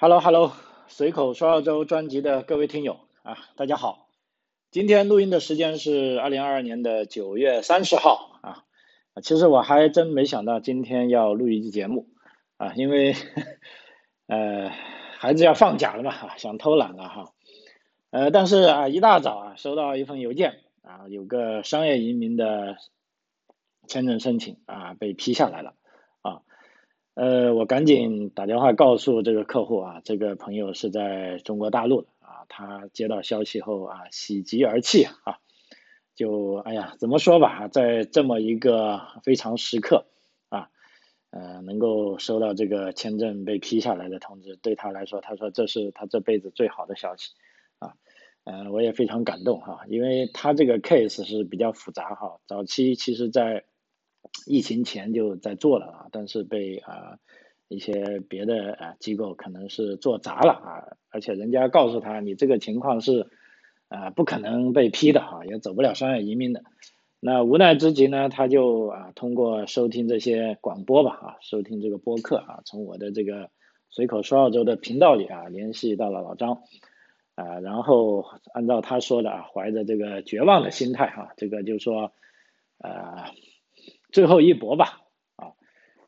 Hello Hello，随口说澳洲专辑的各位听友啊，大家好。今天录音的时间是二零二二年的九月三十号啊。其实我还真没想到今天要录一期节目啊，因为呃孩子要放假了嘛，想偷懒了哈。呃，但是啊一大早啊收到一封邮件啊，有个商业移民的签证申请啊被批下来了。呃，我赶紧打电话告诉这个客户啊，这个朋友是在中国大陆的啊，他接到消息后啊，喜极而泣啊，就哎呀，怎么说吧，在这么一个非常时刻啊，呃，能够收到这个签证被批下来的通知，对他来说，他说这是他这辈子最好的消息啊，呃，我也非常感动哈，因为他这个 case 是比较复杂哈，早期其实在。疫情前就在做了啊，但是被啊一些别的啊机构可能是做砸了啊，而且人家告诉他你这个情况是啊不可能被批的哈，也走不了商业移民的。那无奈之极呢，他就啊通过收听这些广播吧啊，收听这个播客啊，从我的这个随口说澳洲的频道里啊联系到了老张啊，然后按照他说的啊，怀着这个绝望的心态哈，这个就说啊。最后一搏吧，啊，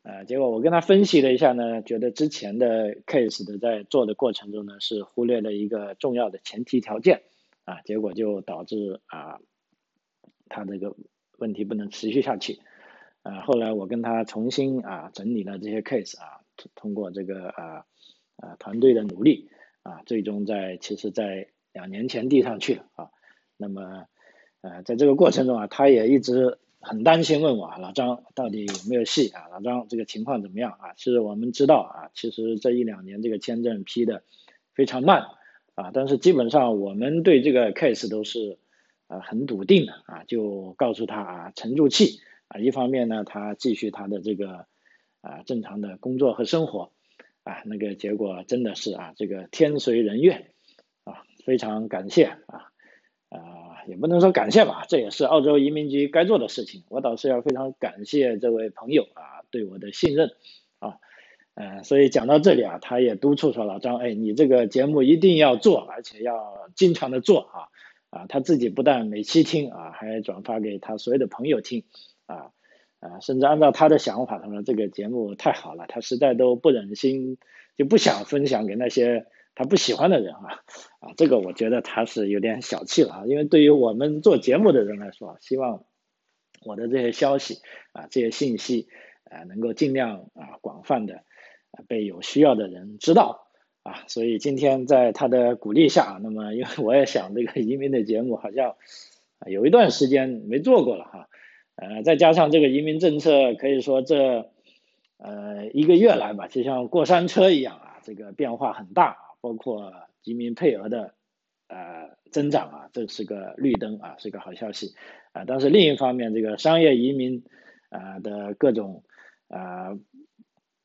呃，结果我跟他分析了一下呢，觉得之前的 case 的在做的过程中呢，是忽略了一个重要的前提条件，啊，结果就导致啊，他这个问题不能持续下去，啊，后来我跟他重新啊整理了这些 case 啊，通过这个啊啊团队的努力啊，最终在其实在两年前递上去了啊，那么呃在这个过程中啊，他也一直。很担心，问我啊，老张到底有没有戏啊？老张这个情况怎么样啊？其实我们知道啊，其实这一两年这个签证批的非常慢啊，但是基本上我们对这个 case 都是啊很笃定的啊，就告诉他啊沉住气啊，一方面呢他继续他的这个啊正常的工作和生活啊，那个结果真的是啊这个天随人愿啊，非常感谢啊。也不能说感谢吧，这也是澳洲移民局该做的事情。我倒是要非常感谢这位朋友啊对我的信任啊，呃，所以讲到这里啊，他也督促说老张，哎，你这个节目一定要做，而且要经常的做啊啊，他自己不但每期听啊，还转发给他所有的朋友听啊啊，甚至按照他的想法，他说这个节目太好了，他实在都不忍心就不想分享给那些。他不喜欢的人啊，啊，这个我觉得他是有点小气了啊，因为对于我们做节目的人来说，希望我的这些消息啊，这些信息啊，能够尽量啊广泛的被有需要的人知道啊，所以今天在他的鼓励下，那么因为我也想这个移民的节目好像有一段时间没做过了哈，呃，再加上这个移民政策可以说这呃一个月来吧，就像过山车一样啊，这个变化很大。包括移民配额的呃增长啊，这是个绿灯啊，是个好消息啊。但是另一方面，这个商业移民啊的各种啊，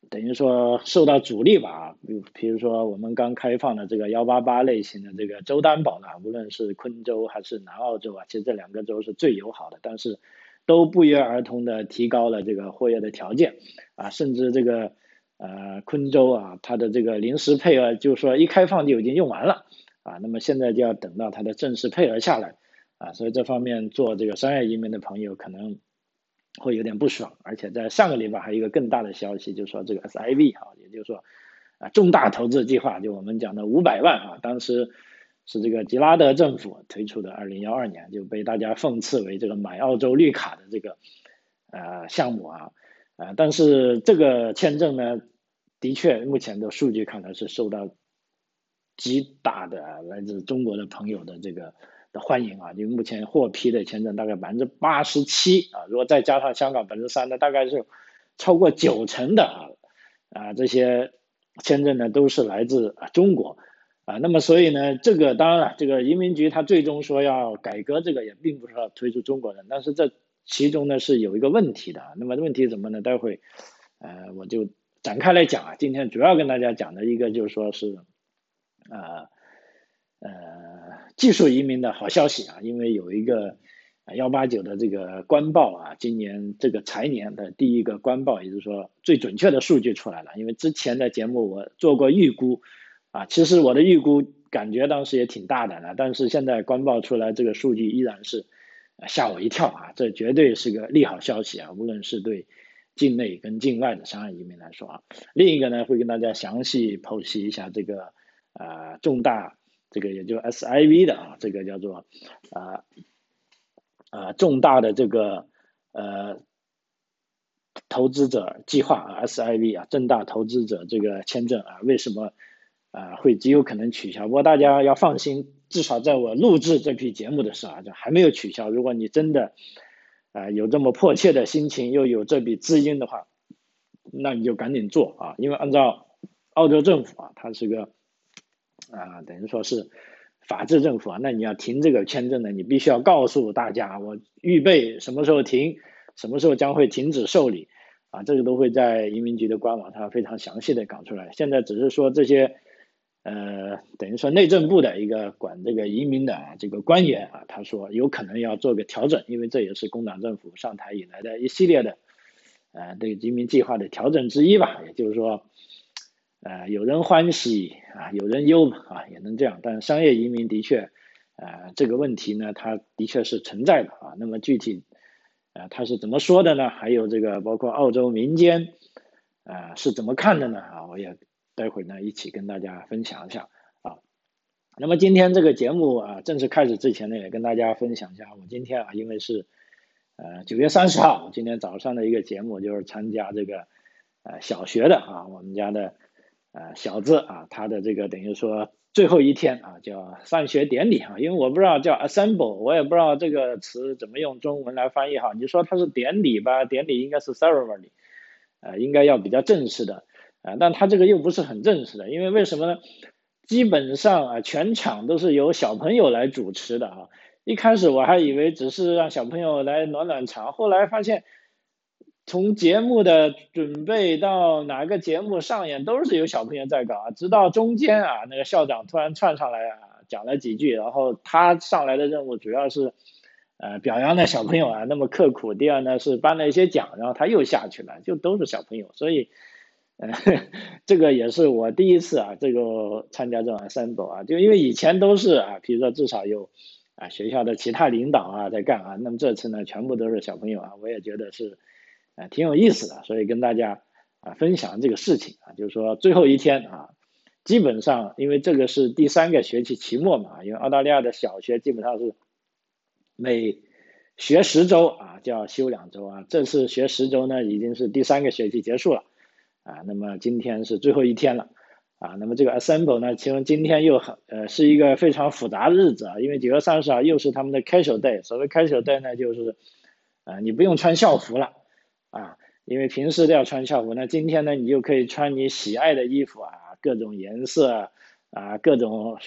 等于说受到阻力吧。比比如说我们刚开放的这个幺八八类型的这个州担保呢，无论是昆州还是南澳洲啊，其实这两个州是最友好的，但是都不约而同的提高了这个获业的条件啊，甚至这个。呃，昆州啊，它的这个临时配额就是说一开放就已经用完了啊，那么现在就要等到它的正式配额下来啊，所以这方面做这个商业移民的朋友可能会有点不爽，而且在上个礼拜还有一个更大的消息，就是说这个 SIV 啊，也就是说啊重大投资计划，就我们讲的五百万啊，当时是这个吉拉德政府推出的，二零幺二年就被大家讽刺为这个买澳洲绿卡的这个呃项目啊。啊，但是这个签证呢，的确目前的数据看来是受到极大的来自中国的朋友的这个的欢迎啊，因为目前获批的签证大概百分之八十七啊，如果再加上香港百分之三，那大概是超过九成的啊啊这些签证呢都是来自啊中国啊，那么所以呢，这个当然了，这个移民局他最终说要改革这个，也并不是要推出中国人，但是这。其中呢是有一个问题的，那么问题怎么呢？待会呃我就展开来讲啊。今天主要跟大家讲的一个就是说是，呃呃技术移民的好消息啊，因为有一个幺八九的这个官报啊，今年这个财年的第一个官报，也就是说最准确的数据出来了。因为之前的节目我做过预估，啊，其实我的预估感觉当时也挺大胆的，但是现在官报出来这个数据依然是吓我一跳啊，这绝对是个利好消息啊，无论是对境内跟境外的商业移民来说啊。另一个呢，会跟大家详细剖析一下这个啊重大这个也就 SIV 的啊，这个叫做啊啊重大的这个呃。投资者计划啊，SIV 啊，正大投资者这个签证啊，为什么啊会极有可能取消？不过大家要放心，至少在我录制这批节目的时候啊，就还没有取消。如果你真的啊有这么迫切的心情，又有这笔资金的话，那你就赶紧做啊，因为按照澳洲政府啊，它是个啊等于说是法治政府啊，那你要停这个签证呢，你必须要告诉大家，我预备什么时候停。什么时候将会停止受理？啊，这个都会在移民局的官网上非常详细的搞出来。现在只是说这些，呃，等于说内政部的一个管这个移民的这个官员啊，他说有可能要做个调整，因为这也是工党政府上台以来的一系列的，呃，对移民计划的调整之一吧。也就是说，呃，有人欢喜啊，有人忧啊，也能这样。但商业移民的确，呃，这个问题呢，它的确是存在的啊。那么具体。啊，他是怎么说的呢？还有这个包括澳洲民间啊是怎么看的呢？啊，我也待会儿呢一起跟大家分享一下啊。那么今天这个节目啊正式开始之前呢，也跟大家分享一下，我今天啊因为是呃九月三十号，今天早上的一个节目就是参加这个呃小学的啊我们家的呃小子啊他的这个等于说。最后一天啊，叫上学典礼啊，因为我不知道叫 assemble，我也不知道这个词怎么用中文来翻译哈。你说它是典礼吧，典礼应该是 ceremony，呃，应该要比较正式的啊，但他这个又不是很正式的，因为为什么呢？基本上啊，全场都是由小朋友来主持的啊。一开始我还以为只是让小朋友来暖暖场，后来发现。从节目的准备到哪个节目上演，都是有小朋友在搞啊。直到中间啊，那个校长突然窜上来啊，讲了几句，然后他上来的任务主要是，呃，表扬那小朋友啊那么刻苦。第二呢是颁了一些奖，然后他又下去了，就都是小朋友。所以，呃，这个也是我第一次啊，这个参加这种三周啊，就因为以前都是啊，比如说至少有啊学校的其他领导啊在干啊，那么这次呢全部都是小朋友啊，我也觉得是。啊，挺有意思的，所以跟大家啊分享这个事情啊，就是说最后一天啊，基本上因为这个是第三个学期期末嘛，因为澳大利亚的小学基本上是每学十周啊就要休两周啊，这次学十周呢已经是第三个学期结束了啊，那么今天是最后一天了啊，那么这个 assemble 呢，其实今天又很呃是一个非常复杂的日子啊，因为九月三十号又是他们的 casual day，所谓 casual day 呢就是啊你不用穿校服了。啊，因为平时都要穿校服，那今天呢，你就可以穿你喜爱的衣服啊，各种颜色啊，各种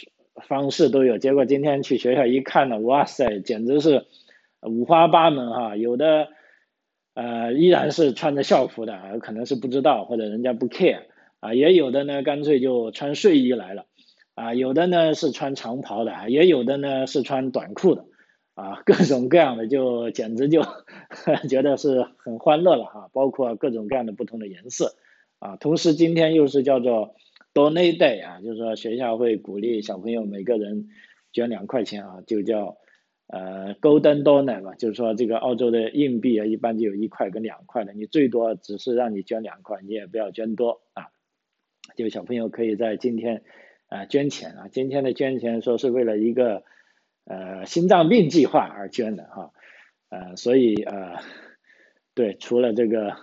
方式都有。结果今天去学校一看呢，哇塞，简直是五花八门哈，有的呃依然是穿着校服的，可能是不知道或者人家不 care 啊，也有的呢干脆就穿睡衣来了啊，有的呢是穿长袍的，也有的呢是穿短裤的。啊，各种各样的就简直就 觉得是很欢乐了哈，包括各种各样的不同的颜色啊。同时今天又是叫做 Donate Day 啊，就是说学校会鼓励小朋友每个人捐两块钱啊，就叫呃 Golden Donate 嘛，就是说这个澳洲的硬币啊，一般就有一块跟两块的，你最多只是让你捐两块，你也不要捐多啊。就小朋友可以在今天啊捐钱啊，今天的捐钱说是为了一个。呃，心脏病计划而捐的哈，呃，所以呃，对，除了这个，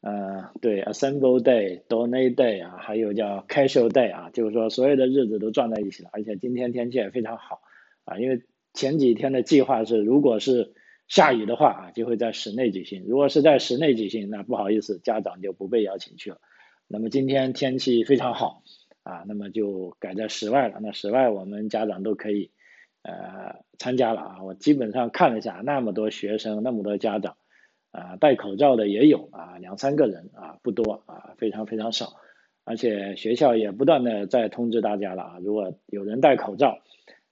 呃，对，Assemble Day、Donate Day 啊，还有叫 Casual Day 啊，就是说所有的日子都撞在一起了，而且今天天气也非常好啊，因为前几天的计划是，如果是下雨的话啊，就会在室内举行；如果是在室内举行，那不好意思，家长就不被邀请去了。那么今天天气非常好啊，那么就改在室外了。那室外我们家长都可以。呃，参加了啊，我基本上看了一下，那么多学生，那么多家长，啊，戴口罩的也有啊，两三个人啊，不多啊，非常非常少，而且学校也不断的在通知大家了啊，如果有人戴口罩，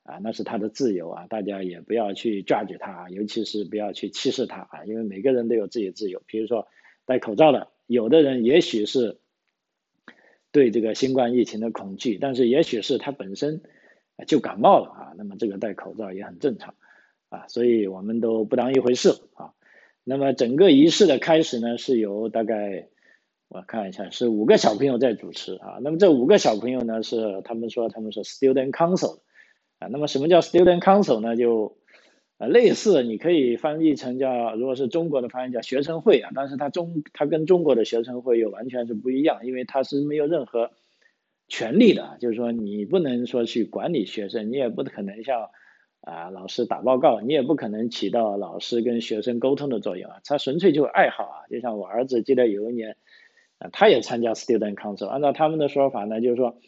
啊，那是他的自由啊，大家也不要去 judge 他，尤其是不要去歧视他啊，因为每个人都有自己的自由，比如说戴口罩的，有的人也许是。对这个新冠疫情的恐惧，但是也许是他本身就感冒了啊，那么这个戴口罩也很正常啊，所以我们都不当一回事啊。那么整个仪式的开始呢，是由大概我看一下是五个小朋友在主持啊。那么这五个小朋友呢，是他们说他们是 student council 啊。那么什么叫 student council 呢？就呃，类似你可以翻译成叫，如果是中国的翻译叫学生会啊，但是它中它跟中国的学生会又完全是不一样，因为它是没有任何权利的，就是说你不能说去管理学生，你也不可能像啊老师打报告，你也不可能起到老师跟学生沟通的作用啊，他纯粹就爱好啊，就像我儿子记得有一年啊，他也参加 student council，按照他们的说法呢，就是说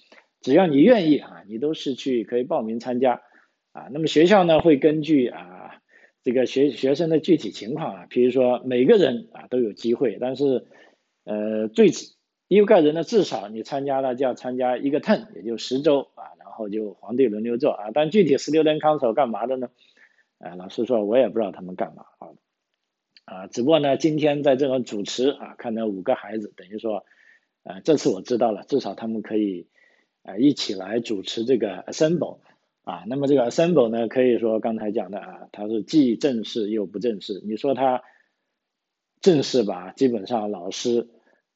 只要你愿意啊，你都是去可以报名参加啊，那么学校呢会根据啊。这个学学生的具体情况啊，比如说每个人啊都有机会，但是呃最一个人呢至少你参加了就要参加一个 term，也就十周啊，然后就皇帝轮流做啊。但具体十六天 council 干嘛的呢？啊，老师说我也不知道他们干嘛啊啊，只不过呢今天在这种主持啊，看到五个孩子，等于说啊这次我知道了，至少他们可以啊一起来主持这个 assemble。啊，那么这个 assemble 呢，可以说刚才讲的啊，它是既正式又不正式。你说它正式吧，基本上老师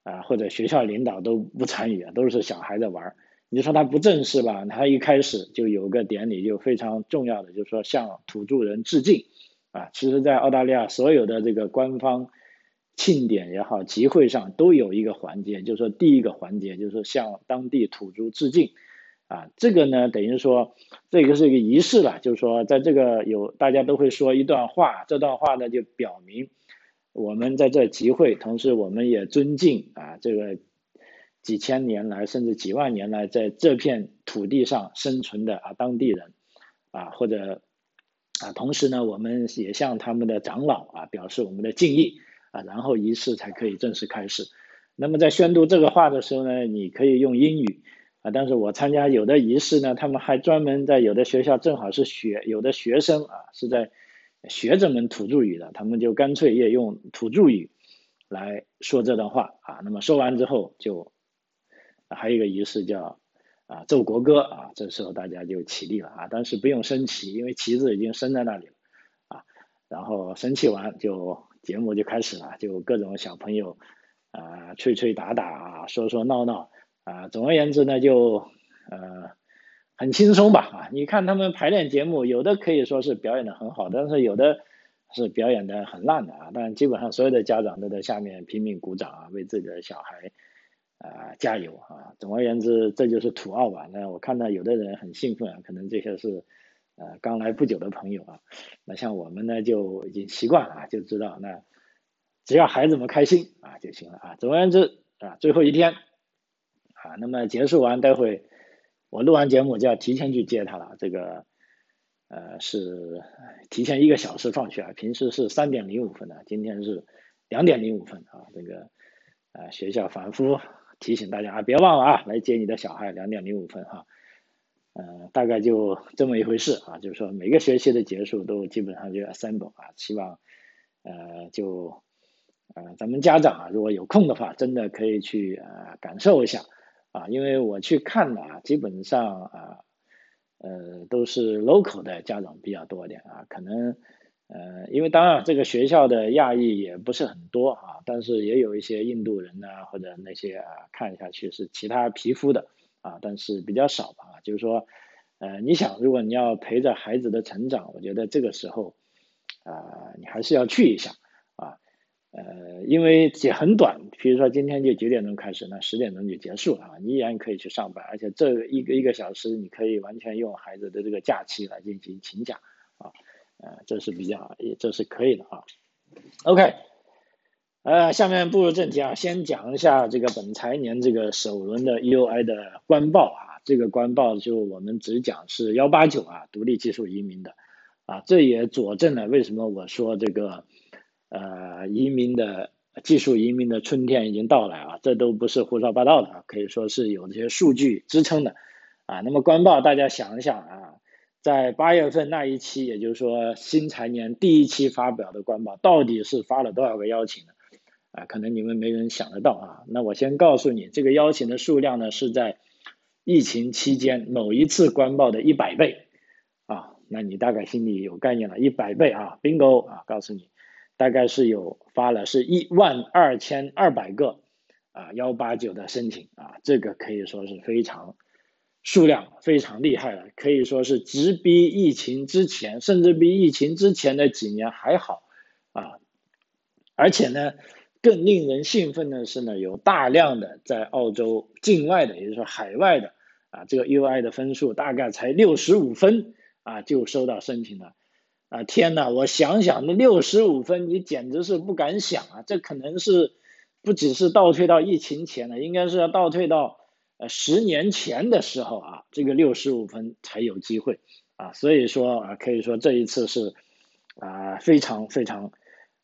啊或者学校领导都不参与，都是小孩在玩。你说它不正式吧，它一开始就有个典礼，就非常重要的，就是说向土著人致敬。啊，其实，在澳大利亚所有的这个官方庆典也好，集会上都有一个环节，就是说第一个环节就是向当地土著致敬。啊，这个呢，等于说这个是一个仪式了，就是说在这个有大家都会说一段话，这段话呢就表明我们在这集会，同时我们也尊敬啊这个几千年来甚至几万年来在这片土地上生存的啊当地人啊或者啊，同时呢我们也向他们的长老啊表示我们的敬意啊，然后仪式才可以正式开始。那么在宣读这个话的时候呢，你可以用英语。啊，但是我参加有的仪式呢，他们还专门在有的学校正好是学有的学生啊是在学这门土著语的，他们就干脆也用土著语来说这段话啊。那么说完之后，就还有一个仪式叫啊奏国歌啊，这时候大家就起立了啊，但是不用升旗，因为旗子已经升在那里了啊。然后升旗完就节目就开始了，就各种小朋友啊吹吹打打啊，说说闹闹。啊，总而言之呢，就呃很轻松吧啊！你看他们排练节目，有的可以说是表演的很好，但是有的是表演的很烂的啊。但基本上所有的家长都在下面拼命鼓掌啊，为自己的小孩啊加油啊！总而言之，这就是土澳吧。那我看到有的人很兴奋啊，可能这些是呃刚来不久的朋友啊。那像我们呢，就已经习惯了啊，就知道那只要孩子们开心啊就行了啊。总而言之啊，最后一天。啊，那么结束完，待会我录完节目就要提前去接他了。这个呃是提前一个小时放学啊，平时是三点零五分的，今天是两点零五分啊。这个呃学校反复提醒大家啊，别忘了啊，来接你的小孩，两点零五分哈。呃，大概就这么一回事啊，就是说每个学期的结束都基本上就 assemble 啊，希望呃就呃咱们家长啊，如果有空的话，真的可以去呃感受一下。啊，因为我去看了啊，基本上啊，呃，都是 local 的家长比较多一点啊，可能呃，因为当然这个学校的亚裔也不是很多啊，但是也有一些印度人呐，或者那些啊，看下去是其他皮肤的啊，但是比较少吧。就是说，呃，你想，如果你要陪着孩子的成长，我觉得这个时候啊，你还是要去一下。啊呃，因为也很短，比如说今天就九点钟开始，那十点钟就结束了啊，你依然可以去上班，而且这一个一个小时，你可以完全用孩子的这个假期来进行请假啊，呃，这是比较，这是可以的啊。OK，呃，下面步入正题啊，先讲一下这个本财年这个首轮的 EUI 的官报啊，这个官报就我们只讲是幺八九啊，独立技术移民的啊，这也佐证了为什么我说这个。呃，移民的技术移民的春天已经到来啊，这都不是胡说八道的啊，可以说是有这些数据支撑的啊。那么官报大家想一想啊，在八月份那一期，也就是说新财年第一期发表的官报，到底是发了多少个邀请呢？啊，可能你们没人想得到啊。那我先告诉你，这个邀请的数量呢是在疫情期间某一次关报的一百倍啊，那你大概心里有概念了，一百倍啊，bingo 啊，告诉你，大概是有发了是一万二千二百个啊幺八九的申请啊，这个可以说是非常。数量非常厉害了，可以说是直逼疫情之前，甚至比疫情之前的几年还好啊！而且呢，更令人兴奋的是呢，有大量的在澳洲境外的，也就是说海外的啊，这个 UI 的分数大概才六十五分啊，就收到申请了啊！天呐，我想想，那六十五分你简直是不敢想啊！这可能是不只是倒退到疫情前了，应该是要倒退到。呃，十年前的时候啊，这个六十五分才有机会啊，所以说啊，可以说这一次是啊非常非常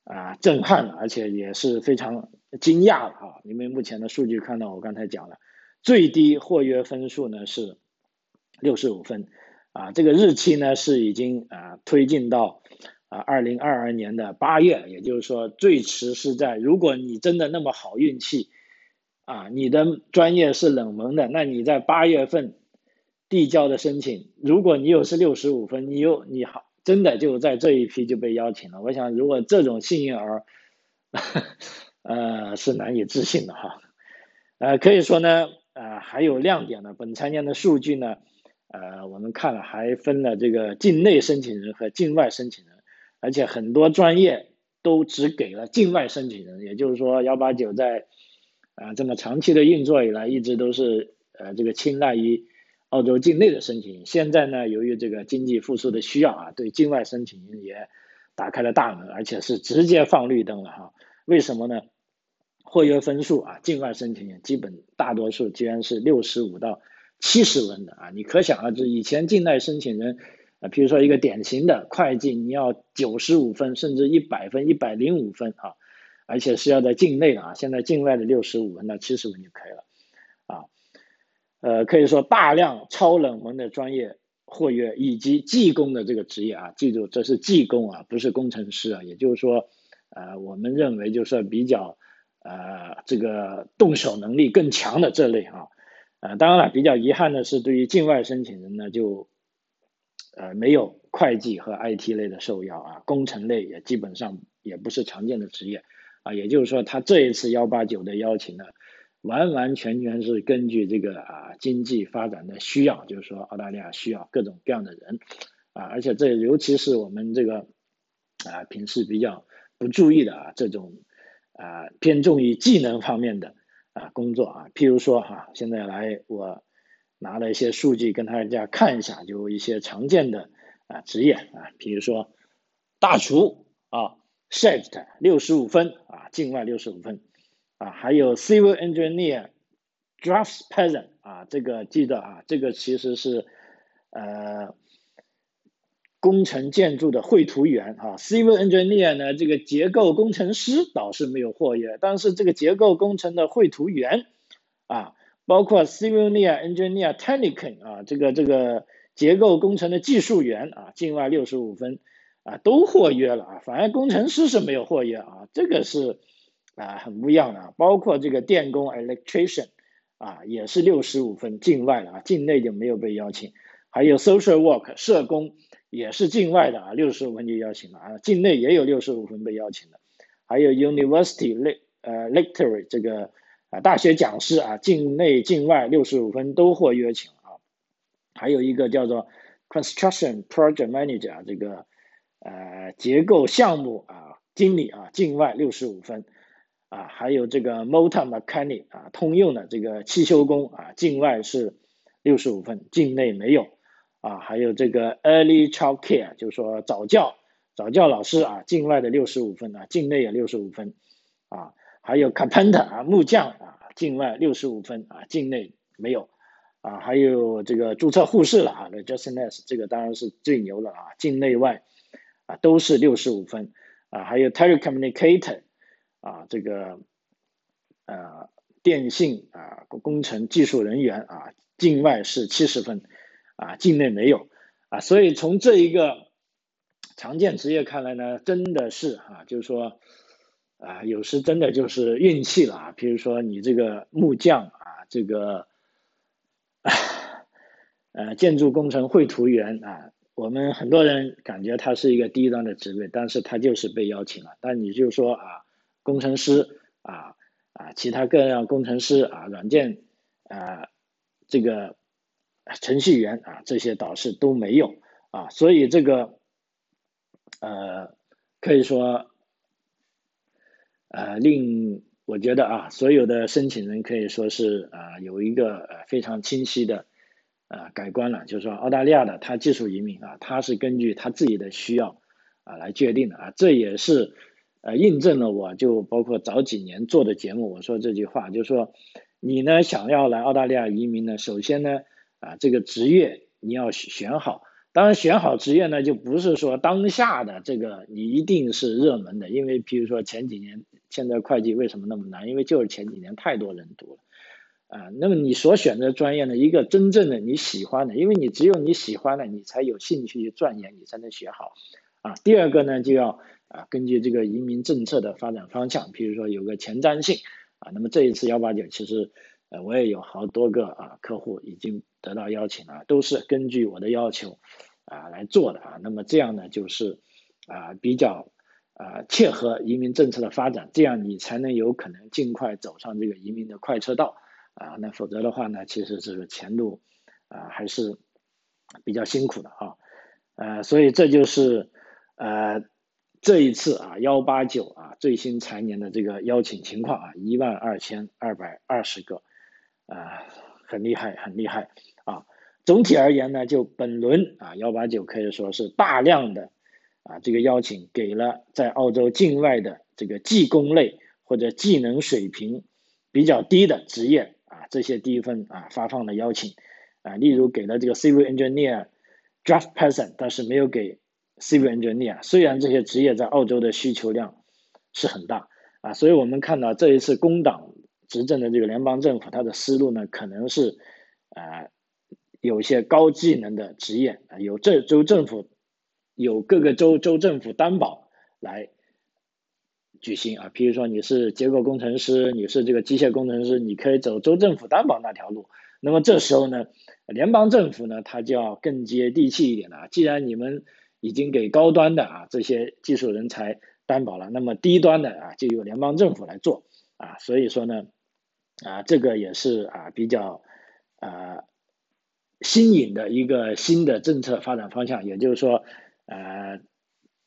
啊震撼，而且也是非常惊讶了啊。因为目前的数据看到，我刚才讲了，最低获约分数呢是六十五分啊，这个日期呢是已经啊推进到啊二零二二年的八月，也就是说最迟是在如果你真的那么好运气。啊，你的专业是冷门的，那你在八月份递交的申请，如果你又是六十五分，你又你好，真的就在这一批就被邀请了。我想，如果这种幸运儿，呃，是难以置信的哈。呃，可以说呢，呃，还有亮点呢。本财年的数据呢，呃，我们看了还分了这个境内申请人和境外申请人，而且很多专业都只给了境外申请人，也就是说，幺八九在啊，这么长期的运作以来，一直都是呃这个青睐于澳洲境内的申请。现在呢，由于这个经济复苏的需要啊，对境外申请人也打开了大门，而且是直接放绿灯了哈。为什么呢？获约分数啊，境外申请人基本大多数居然是六十五到七十分的啊。你可想而知，以前境内申请人啊，比如说一个典型的会计，你要九十五分，甚至一百分、一百零五分啊。而且是要在境内的啊，现在境外的六十五分到七十分就可以了，呃，可以说大量超冷门的专业获约，以及技工的这个职业啊，记住这是技工啊，不是工程师啊，也就是说，呃，我们认为就是比较呃这个动手能力更强的这类啊，呃，当然了，比较遗憾的是，对于境外申请人呢，就呃没有会计和 IT 类的受邀啊，工程类也基本上也不是常见的职业。啊，也就是说，他这一次幺八九的邀请呢，完完全全是根据这个啊经济发展的需要，就是说澳大利亚需要各种各样的人，啊，而且这尤其是我们这个啊平时比较不注意的啊这种啊偏重于技能方面的啊工作啊，譬如说哈，现在来我拿了一些数据跟大家看一下，就一些常见的啊职业啊，比如说大厨啊。Shift 六十五分啊，境外六十五分啊，还有 Civil Engineer Drafts Peasant 啊，这个记得啊，这个其实是呃工程建筑的绘图员啊，Civil Engineer 呢，这个结构工程师倒是没有获约，但是这个结构工程的绘图员啊，包括 Civil Engineer Technician 啊，这个这个结构工程的技术员啊，境外六十五分。啊，都获约了啊，反而工程师是没有获约啊，这个是啊很不一样的啊。包括这个电工 electrician 啊，也是六十五分，境外的啊，境内就没有被邀请。还有 social work 社工也是境外的啊，六十五分就邀请了啊，境内也有六十五分被邀请的。还有 university le 呃 lecturer 这个啊大学讲师啊，境内境外六十五分都获约请啊。还有一个叫做 construction project manager 啊，这个。呃，结构项目啊，经理啊，境外六十五分，啊，还有这个 motor mechanic 啊，通用的这个汽修工啊，境外是六十五分，境内没有，啊，还有这个 early child care，就是说早教早教老师啊，境外的六十五分啊，境内也六十五分，啊，还有 carpenter 啊，木匠啊，境外六十五分啊，境内没有，啊，还有这个注册护士了啊，那 justness 这个当然是最牛的啊，境内外。啊，都是六十五分啊，还有 telecommunicator 啊，这个呃电信啊工程技术人员啊，境外是七十分啊，境内没有啊，所以从这一个常见职业看来呢，真的是啊，就是说啊，有时真的就是运气了啊。比如说你这个木匠啊，这个 呃建筑工程绘图员啊，我们很多人感觉他是一个低端的职位，但是他就是被邀请了。但你就说啊，工程师啊啊，其他各样工程师啊，软件啊，这个程序员啊，这些导师都没有啊，所以这个呃，可以说。呃，令我觉得啊，所有的申请人可以说是啊，有一个非常清晰的啊改观了，就是说澳大利亚的他技术移民啊，他是根据他自己的需要啊来决定的啊，这也是呃印证了我就包括早几年做的节目我说这句话，就是说你呢想要来澳大利亚移民呢，首先呢啊这个职业你要选好。当然，选好职业呢，就不是说当下的这个你一定是热门的，因为比如说前几年，现在会计为什么那么难？因为就是前几年太多人读了，啊，那么你所选择专业呢，一个真正的你喜欢的，因为你只有你喜欢的，你才有兴趣去钻研，你才能学好，啊，第二个呢，就要啊根据这个移民政策的发展方向，比如说有个前瞻性，啊，那么这一次幺八九其实，呃，我也有好多个啊客户已经。得到邀请了，都是根据我的要求啊来做的啊。那么这样呢，就是啊比较啊切合移民政策的发展，这样你才能有可能尽快走上这个移民的快车道啊。那否则的话呢，其实这个前路啊还是比较辛苦的啊。呃，所以这就是呃这一次啊幺八九啊最新财年的这个邀请情况啊，一万二千二百二十个啊，很厉害，很厉害。啊，总体而言呢，就本轮啊幺八九可以说是大量的啊这个邀请给了在澳洲境外的这个技工类或者技能水平比较低的职业啊这些低分啊发放的邀请啊，例如给了这个 civil engineer draft person，但是没有给 civil engineer。虽然这些职业在澳洲的需求量是很大啊，所以我们看到这一次工党执政的这个联邦政府，它的思路呢可能是啊。有一些高技能的职业啊，有这州政府有各个州州政府担保来举行啊。比如说你是结构工程师，你是这个机械工程师，你可以走州政府担保那条路。那么这时候呢，联邦政府呢，它就要更接地气一点了。既然你们已经给高端的啊这些技术人才担保了，那么低端的啊就由联邦政府来做啊。所以说呢，啊这个也是啊比较啊。新颖的一个新的政策发展方向，也就是说，呃，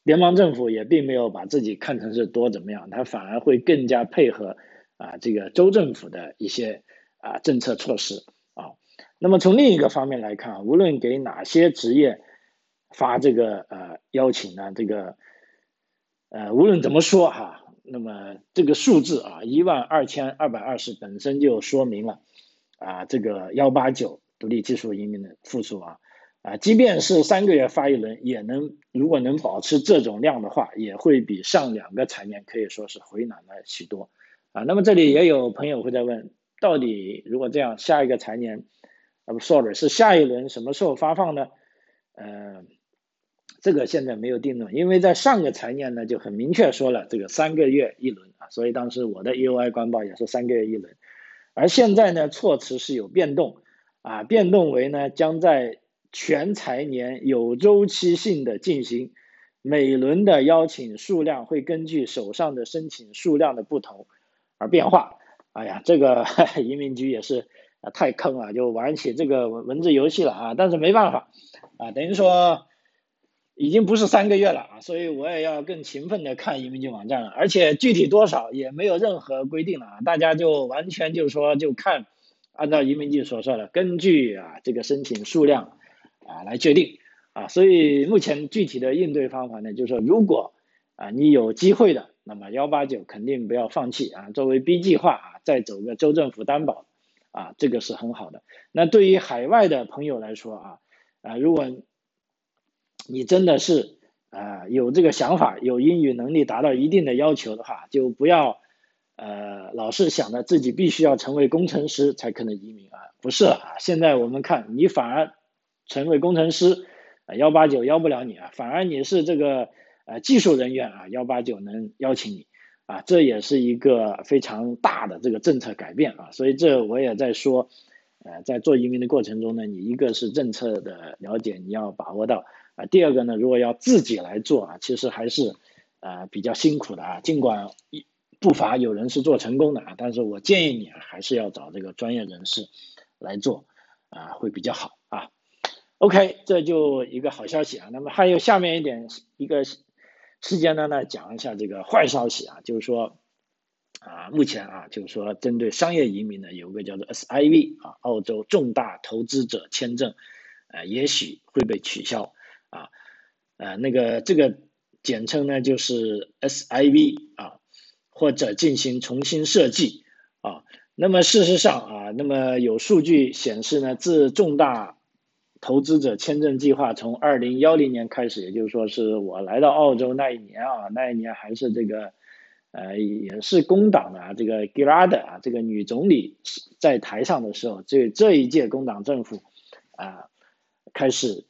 联邦政府也并没有把自己看成是多怎么样，它反而会更加配合啊这个州政府的一些啊政策措施啊。那么从另一个方面来看，无论给哪些职业发这个呃邀请呢，这个呃无论怎么说哈，那么这个数字啊一万二千二百二十本身就说明了啊这个幺八九。独立技术移民的复苏啊，啊，即便是三个月发一轮，也能如果能保持这种量的话，也会比上两个财年可以说是回暖了许多啊。那么这里也有朋友会在问，到底如果这样，下一个财年啊不，sorry，是下一轮什么时候发放呢？呃，这个现在没有定论，因为在上个财年呢就很明确说了这个三个月一轮啊，所以当时我的 E O I 官报也是三个月一轮，而现在呢措辞是有变动。啊，变动为呢，将在全财年有周期性的进行，每轮的邀请数量会根据手上的申请数量的不同而变化。哎呀，这个 移民局也是啊，太坑了，就玩起这个文字游戏了啊！但是没办法啊，等于说已经不是三个月了啊，所以我也要更勤奋的看移民局网站了，而且具体多少也没有任何规定了啊，大家就完全就是说就看。按照移民局所说的，根据啊这个申请数量啊来决定啊，所以目前具体的应对方法呢，就是说如果啊你有机会的，那么幺八九肯定不要放弃啊，作为 B 计划啊再走个州政府担保啊，这个是很好的。那对于海外的朋友来说啊啊，如果你真的是啊有这个想法，有英语能力达到一定的要求的话，就不要。呃，老是想着自己必须要成为工程师才可能移民啊，不是啊。现在我们看你反而成为工程师，啊幺八九邀不了你啊，反而你是这个呃技术人员啊，幺八九能邀请你啊，这也是一个非常大的这个政策改变啊，所以这我也在说，呃，在做移民的过程中呢，你一个是政策的了解你要把握到啊，第二个呢，如果要自己来做啊，其实还是啊比较辛苦的啊，尽管一不乏有人是做成功的啊，但是我建议你啊还是要找这个专业人士来做啊，会比较好啊。OK，这就一个好消息啊，那么还有下面一点一个。时间呢呢讲一下这个坏消息啊，就是说啊，目前啊，就是说针对商业移民呢，有个叫做 SIV 啊，澳洲重大投资者签证，呃，也许会被取消啊，呃，那个这个简称呢就是 SIV 啊，或者进行重新设计啊。那么事实上啊，那么有数据显示呢，自重大投资者签证计划从二零幺零年开始，也就是说是我来到澳洲那一年啊，那一年还是这个，呃，也是工党的啊，这个 Gilad 啊，这个女总理在台上的时候，这这一届工党政府啊开始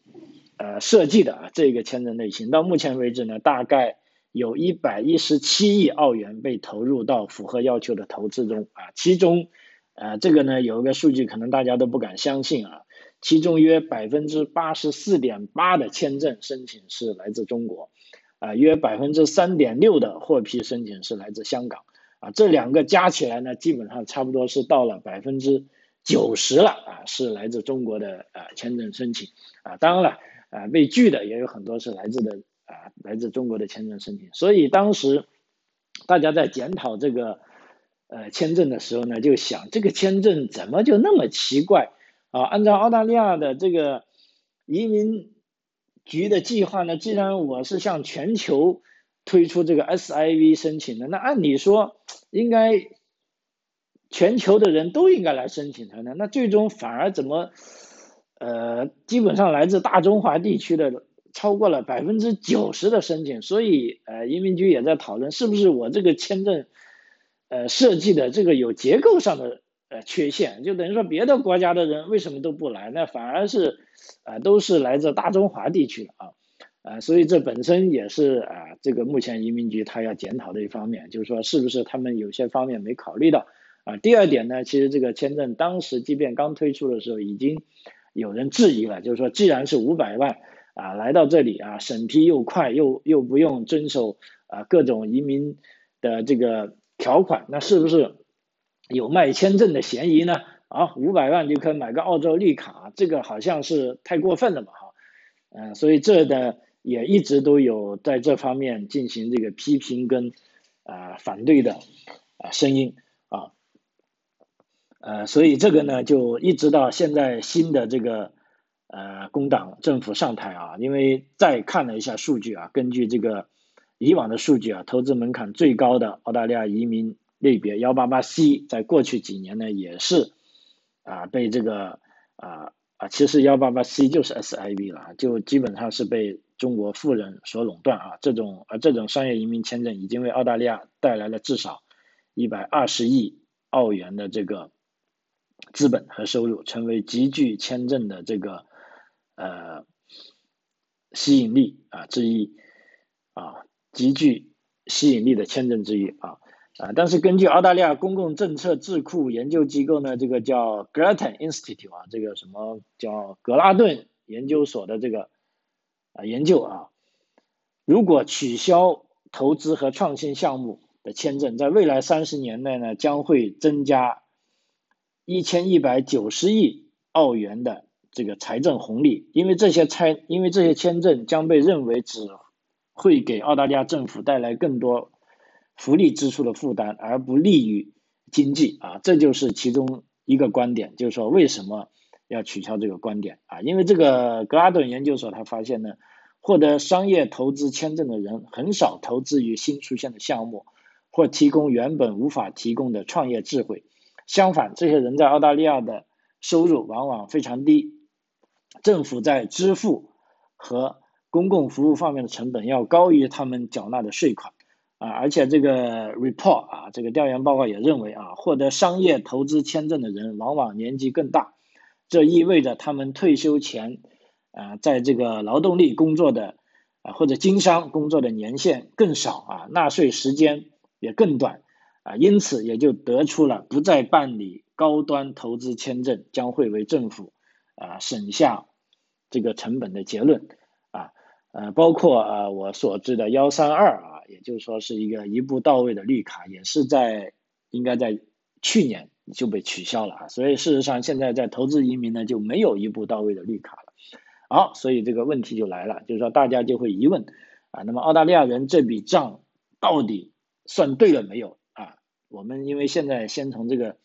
呃设计的啊这个签证类型，到目前为止呢，大概有一百一十七亿澳元被投入到符合要求的投资中啊，其中呃这个呢有一个数据可能大家都不敢相信啊。其中约百分之八十四点八的签证申请是来自中国，啊，约百分之三点六的获批申请是来自香港，啊，这两个加起来呢，基本上差不多是到了百分之九十了，啊，是来自中国的啊签证申请，啊，当然了，啊，被拒的也有很多是来自的啊来自中国的签证申请，所以当时大家在检讨这个呃签证的时候呢，就想这个签证怎么就那么奇怪？啊，按照澳大利亚的这个移民局的计划呢，既然我是向全球推出这个 SIV 申请的，那按理说应该全球的人都应该来申请才能，那最终反而怎么呃，基本上来自大中华地区的超过了百分之九十的申请，所以呃，移民局也在讨论是不是我这个签证呃设计的这个有结构上的。呃，缺陷就等于说别的国家的人为什么都不来？那反而是，啊，都是来自大中华地区的啊，啊，所以这本身也是啊，这个目前移民局他要检讨的一方面，就是说是不是他们有些方面没考虑到啊。第二点呢，其实这个签证当时即便刚推出的时候，已经有人质疑了，就是说既然是五百万啊来到这里啊，审批又快又又不用遵守啊各种移民的这个条款，那是不是？有卖签证的嫌疑呢？啊，五百万就可以买个澳洲绿卡，这个好像是太过分了嘛？哈，嗯，所以这呢也一直都有在这方面进行这个批评跟啊反对的啊声音，呃，所以这个呢就一直到现在新的这个呃工党政府上台啊，因为再看了一下数据啊，根据这个以往的数据啊，投资门槛最高的澳大利亚移民。类别幺八八 C 在过去几年呢，也是啊被这个啊啊，其实幺八八 C 就是 SIV 了，就基本上是被中国富人所垄断啊。这种啊这种商业移民签证已经为澳大利亚带来了至少一百二十亿澳元的这个资本和收入，成为极具签证的这个呃吸引力啊之一啊，极具吸引力的签证之一啊。啊，但是根据澳大利亚公共政策智库研究机构呢，这个叫 Grattan Institute 啊，这个什么叫格拉顿研究所的这个啊研究啊，如果取消投资和创新项目的签证，在未来三十年内呢，将会增加一千一百九十亿澳元的这个财政红利，因为这些签，因为这些签证将被认为只会给澳大利亚政府带来更多。福利支出的负担，而不利于经济啊，这就是其中一个观点，就是说为什么要取消这个观点啊？因为这个格拉顿研究所他发现呢，获得商业投资签证的人很少投资于新出现的项目，或提供原本无法提供的创业智慧。相反，这些人在澳大利亚的收入往往非常低，政府在支付和公共服务方面的成本要高于他们缴纳的税款。啊，而且这个 report 啊，这个调研报告也认为啊，获得商业投资签证的人往往年纪更大，这意味着他们退休前啊，在这个劳动力工作的啊或者经商工作的年限更少啊，纳税时间也更短啊，因此也就得出了不再办理高端投资签证将会为政府啊省下这个成本的结论啊，呃，包括啊我所知的幺三二啊，也就是说是一个一步到位的绿卡，也是在应该在去年就被取消了啊，所以事实上现在在投资移民呢就没有一步到位的绿卡了。好，所以这个问题就来了，就是说大家就会疑问啊，那么澳大利亚人这笔账到底算对了没有？我们因为现在先从这个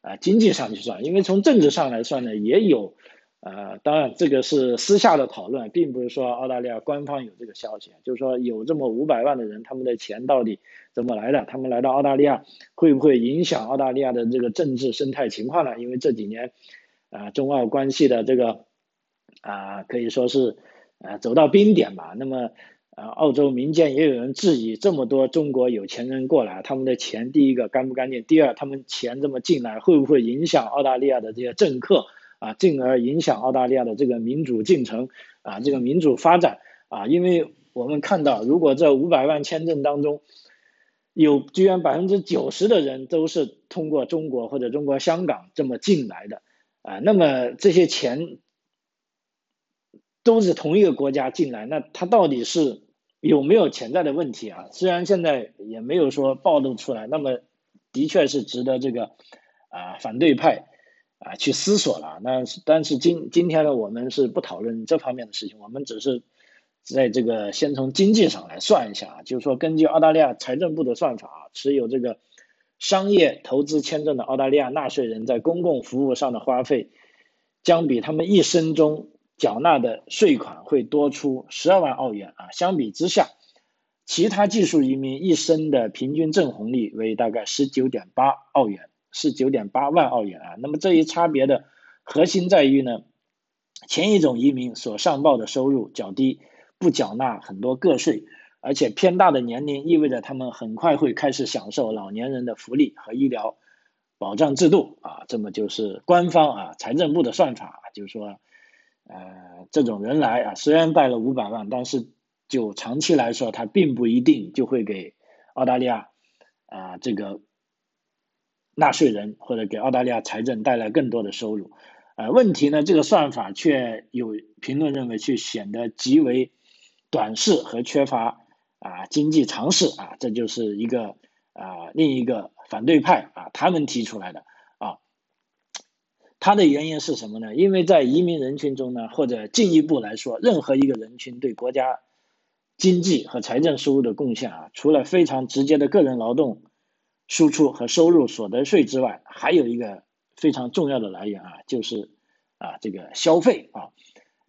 啊经济上去算，因为从政治上来算呢，也有呃，当然这个是私下的讨论，并不是说澳大利亚官方有这个消息，就是说有这么五百万的人，他们的钱到底怎么来的？他们来到澳大利亚会不会影响澳大利亚的这个政治生态情况呢？因为这几年啊中澳关系的这个。啊，可以说是，呃，走到冰点吧。那么，啊，澳洲民间也有人质疑，这么多中国有钱人过来，他们的钱，第一个干不干净？第二，他们钱这么进来，会不会影响澳大利亚的这些政客啊？进而影响澳大利亚的这个民主进程啊，这个民主发展啊？因为我们看到，如果这五百万签证当中，有居然百分之九十的人都是通过中国或者中国香港这么进来的啊，那么这些钱。都是同一个国家进来，那他到底是有没有潜在的问题啊？虽然现在也没有说暴露出来，那么的确是值得这个啊反对派啊去思索了。那但是今今天呢，我们是不讨论这方面的事情，我们只是在这个先从经济上来算一下啊，就是说根据澳大利亚财政部的算法啊，持有这个商业投资签证的澳大利亚纳税人在公共服务上的花费，将比他们一生中缴纳的税款会多出十二万澳元啊，相比之下，其他技术移民一生的平均正红利为大概十九点八澳元，十九点八万澳元啊。那么这一差别的核心在于呢，前一种移民所上报的收入较低，不缴纳很多个税，而且偏大的年龄意味着他们很快会开始享受老年人的福利和医疗保障制度啊。这么就是官方啊财政部的算法，就是说。呃，这种人来啊，虽然带了五百万，但是就长期来说，他并不一定就会给澳大利亚啊这个纳税人或者给澳大利亚财政带来更多的收入。呃，问题呢，这个算法却有评论认为，却显得极为短视和缺乏啊经济常识啊，这就是一个啊另一个反对派啊他们提出来的。它的原因是什么呢？因为在移民人群中呢，或者进一步来说，任何一个人群对国家经济和财政收入的贡献啊，除了非常直接的个人劳动输出和收入所得税之外，还有一个非常重要的来源啊，就是啊这个消费啊。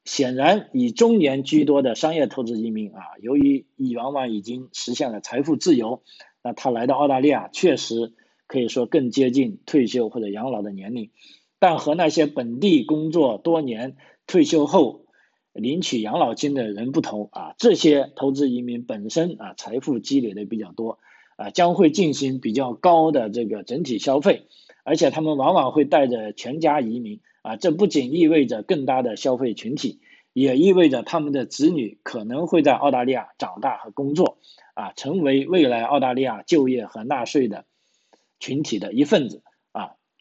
显然，以中年居多的商业投资移民啊，由于已往往已经实现了财富自由，那他来到澳大利亚确实可以说更接近退休或者养老的年龄。但和那些本地工作多年、退休后领取养老金的人不同啊，这些投资移民本身啊财富积累的比较多啊，将会进行比较高的这个整体消费，而且他们往往会带着全家移民啊，这不仅意味着更大的消费群体，也意味着他们的子女可能会在澳大利亚长大和工作啊，成为未来澳大利亚就业和纳税的群体的一份子。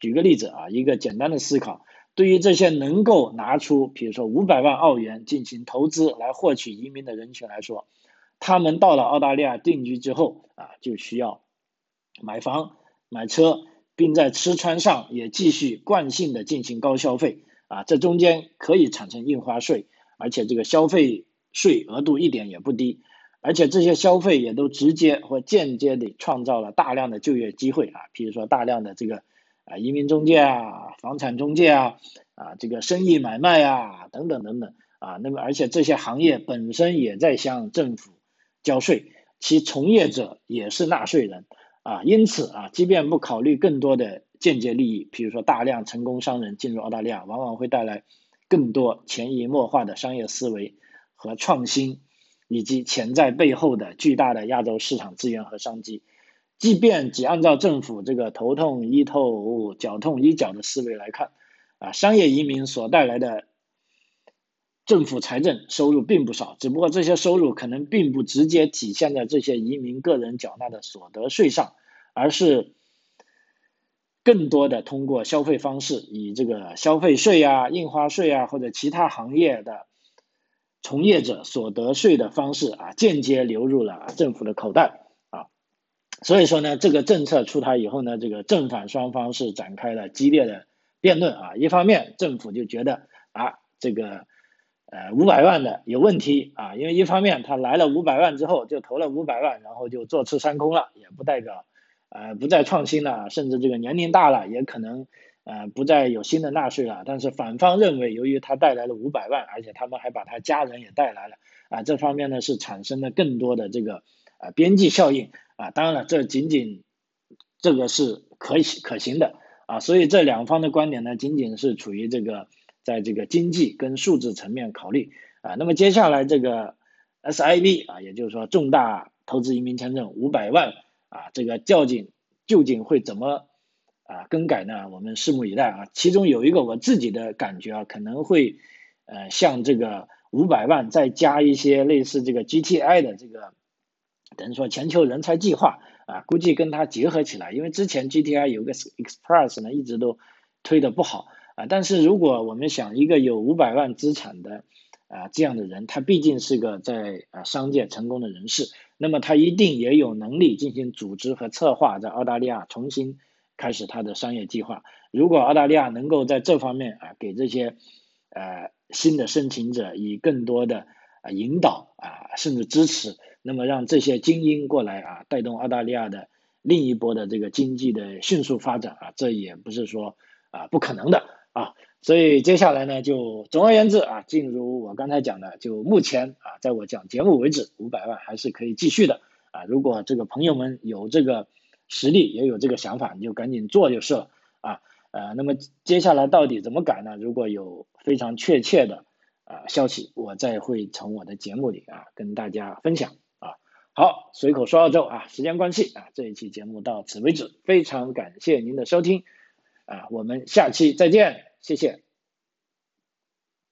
举个例子啊，一个简单的思考，对于这些能够拿出比如说五百万澳元进行投资来获取移民的人群来说，他们到了澳大利亚定居之后啊，就需要买房、买车，并在吃穿上也继续惯性的进行高消费啊，这中间可以产生印花税，而且这个消费税额度一点也不低，而且这些消费也都直接或间接的创造了大量的就业机会啊，比如说大量的这个。啊，移民中介啊，房产中介啊，啊，这个生意买卖啊，等等等等啊，那么而且这些行业本身也在向政府交税，其从业者也是纳税人啊，因此啊，即便不考虑更多的间接利益，比如说大量成功商人进入澳大利亚，往往会带来更多潜移默化的商业思维和创新，以及潜在背后的巨大的亚洲市场资源和商机。即便只按照政府这个头痛医头、脚痛医脚的思维来看，啊，商业移民所带来的政府财政收入并不少，只不过这些收入可能并不直接体现在这些移民个人缴纳的所得税上，而是更多的通过消费方式，以这个消费税啊、印花税啊或者其他行业的从业者所得税的方式啊，间接流入了政府的口袋。所以说呢，这个政策出台以后呢，这个正反双方是展开了激烈的辩论啊。一方面，政府就觉得啊，这个。呃，五百万的有问题啊，因为一方面他来了五百万之后就投了五百万，然后就坐吃山空了，也不代表呃不再创新了，甚至这个年龄大了也可能呃不再有新的纳税了。但是反方认为，由于他带来了五百万，而且他们还把他家人也带来了啊，这方面呢是产生了更多的这个呃边际效应啊。当然了，这仅仅这个是可以可行的啊，所以这两方的观点呢，仅仅是处于这个。在这个经济跟数字层面考虑啊，那么接下来这个 SIV 啊，也就是说重大投资移民签证五百万啊，这个究竟究竟会怎么啊更改呢？我们拭目以待啊。其中有一个我自己的感觉啊，可能会呃像这个五百万再加一些类似这个 GTI 的这个等于说全球人才计划啊，估计跟它结合起来，因为之前 GTI 有个 Express 呢一直都推的不好。啊，但是如果我们想一个有五百万资产的啊这样的人，他毕竟是个在啊商界成功的人士，那么他一定也有能力进行组织和策划，在澳大利亚重新开始他的商业计划。如果澳大利亚能够在这方面啊给这些呃新的申请者以更多的啊引导啊甚至支持，那么让这些精英过来啊带动澳大利亚的另一波的这个经济的迅速发展啊，这也不是说啊不可能的。啊，所以接下来呢，就总而言之啊，进入我刚才讲的，就目前啊，在我讲节目为止，五百万还是可以继续的啊。如果这个朋友们有这个实力，也有这个想法，你就赶紧做就是了啊。呃，那么接下来到底怎么改呢？如果有非常确切的啊消息，我再会从我的节目里啊跟大家分享。好，随口说澳洲啊，时间关系啊，这一期节目到此为止，非常感谢您的收听。啊，我们下期再见，谢谢。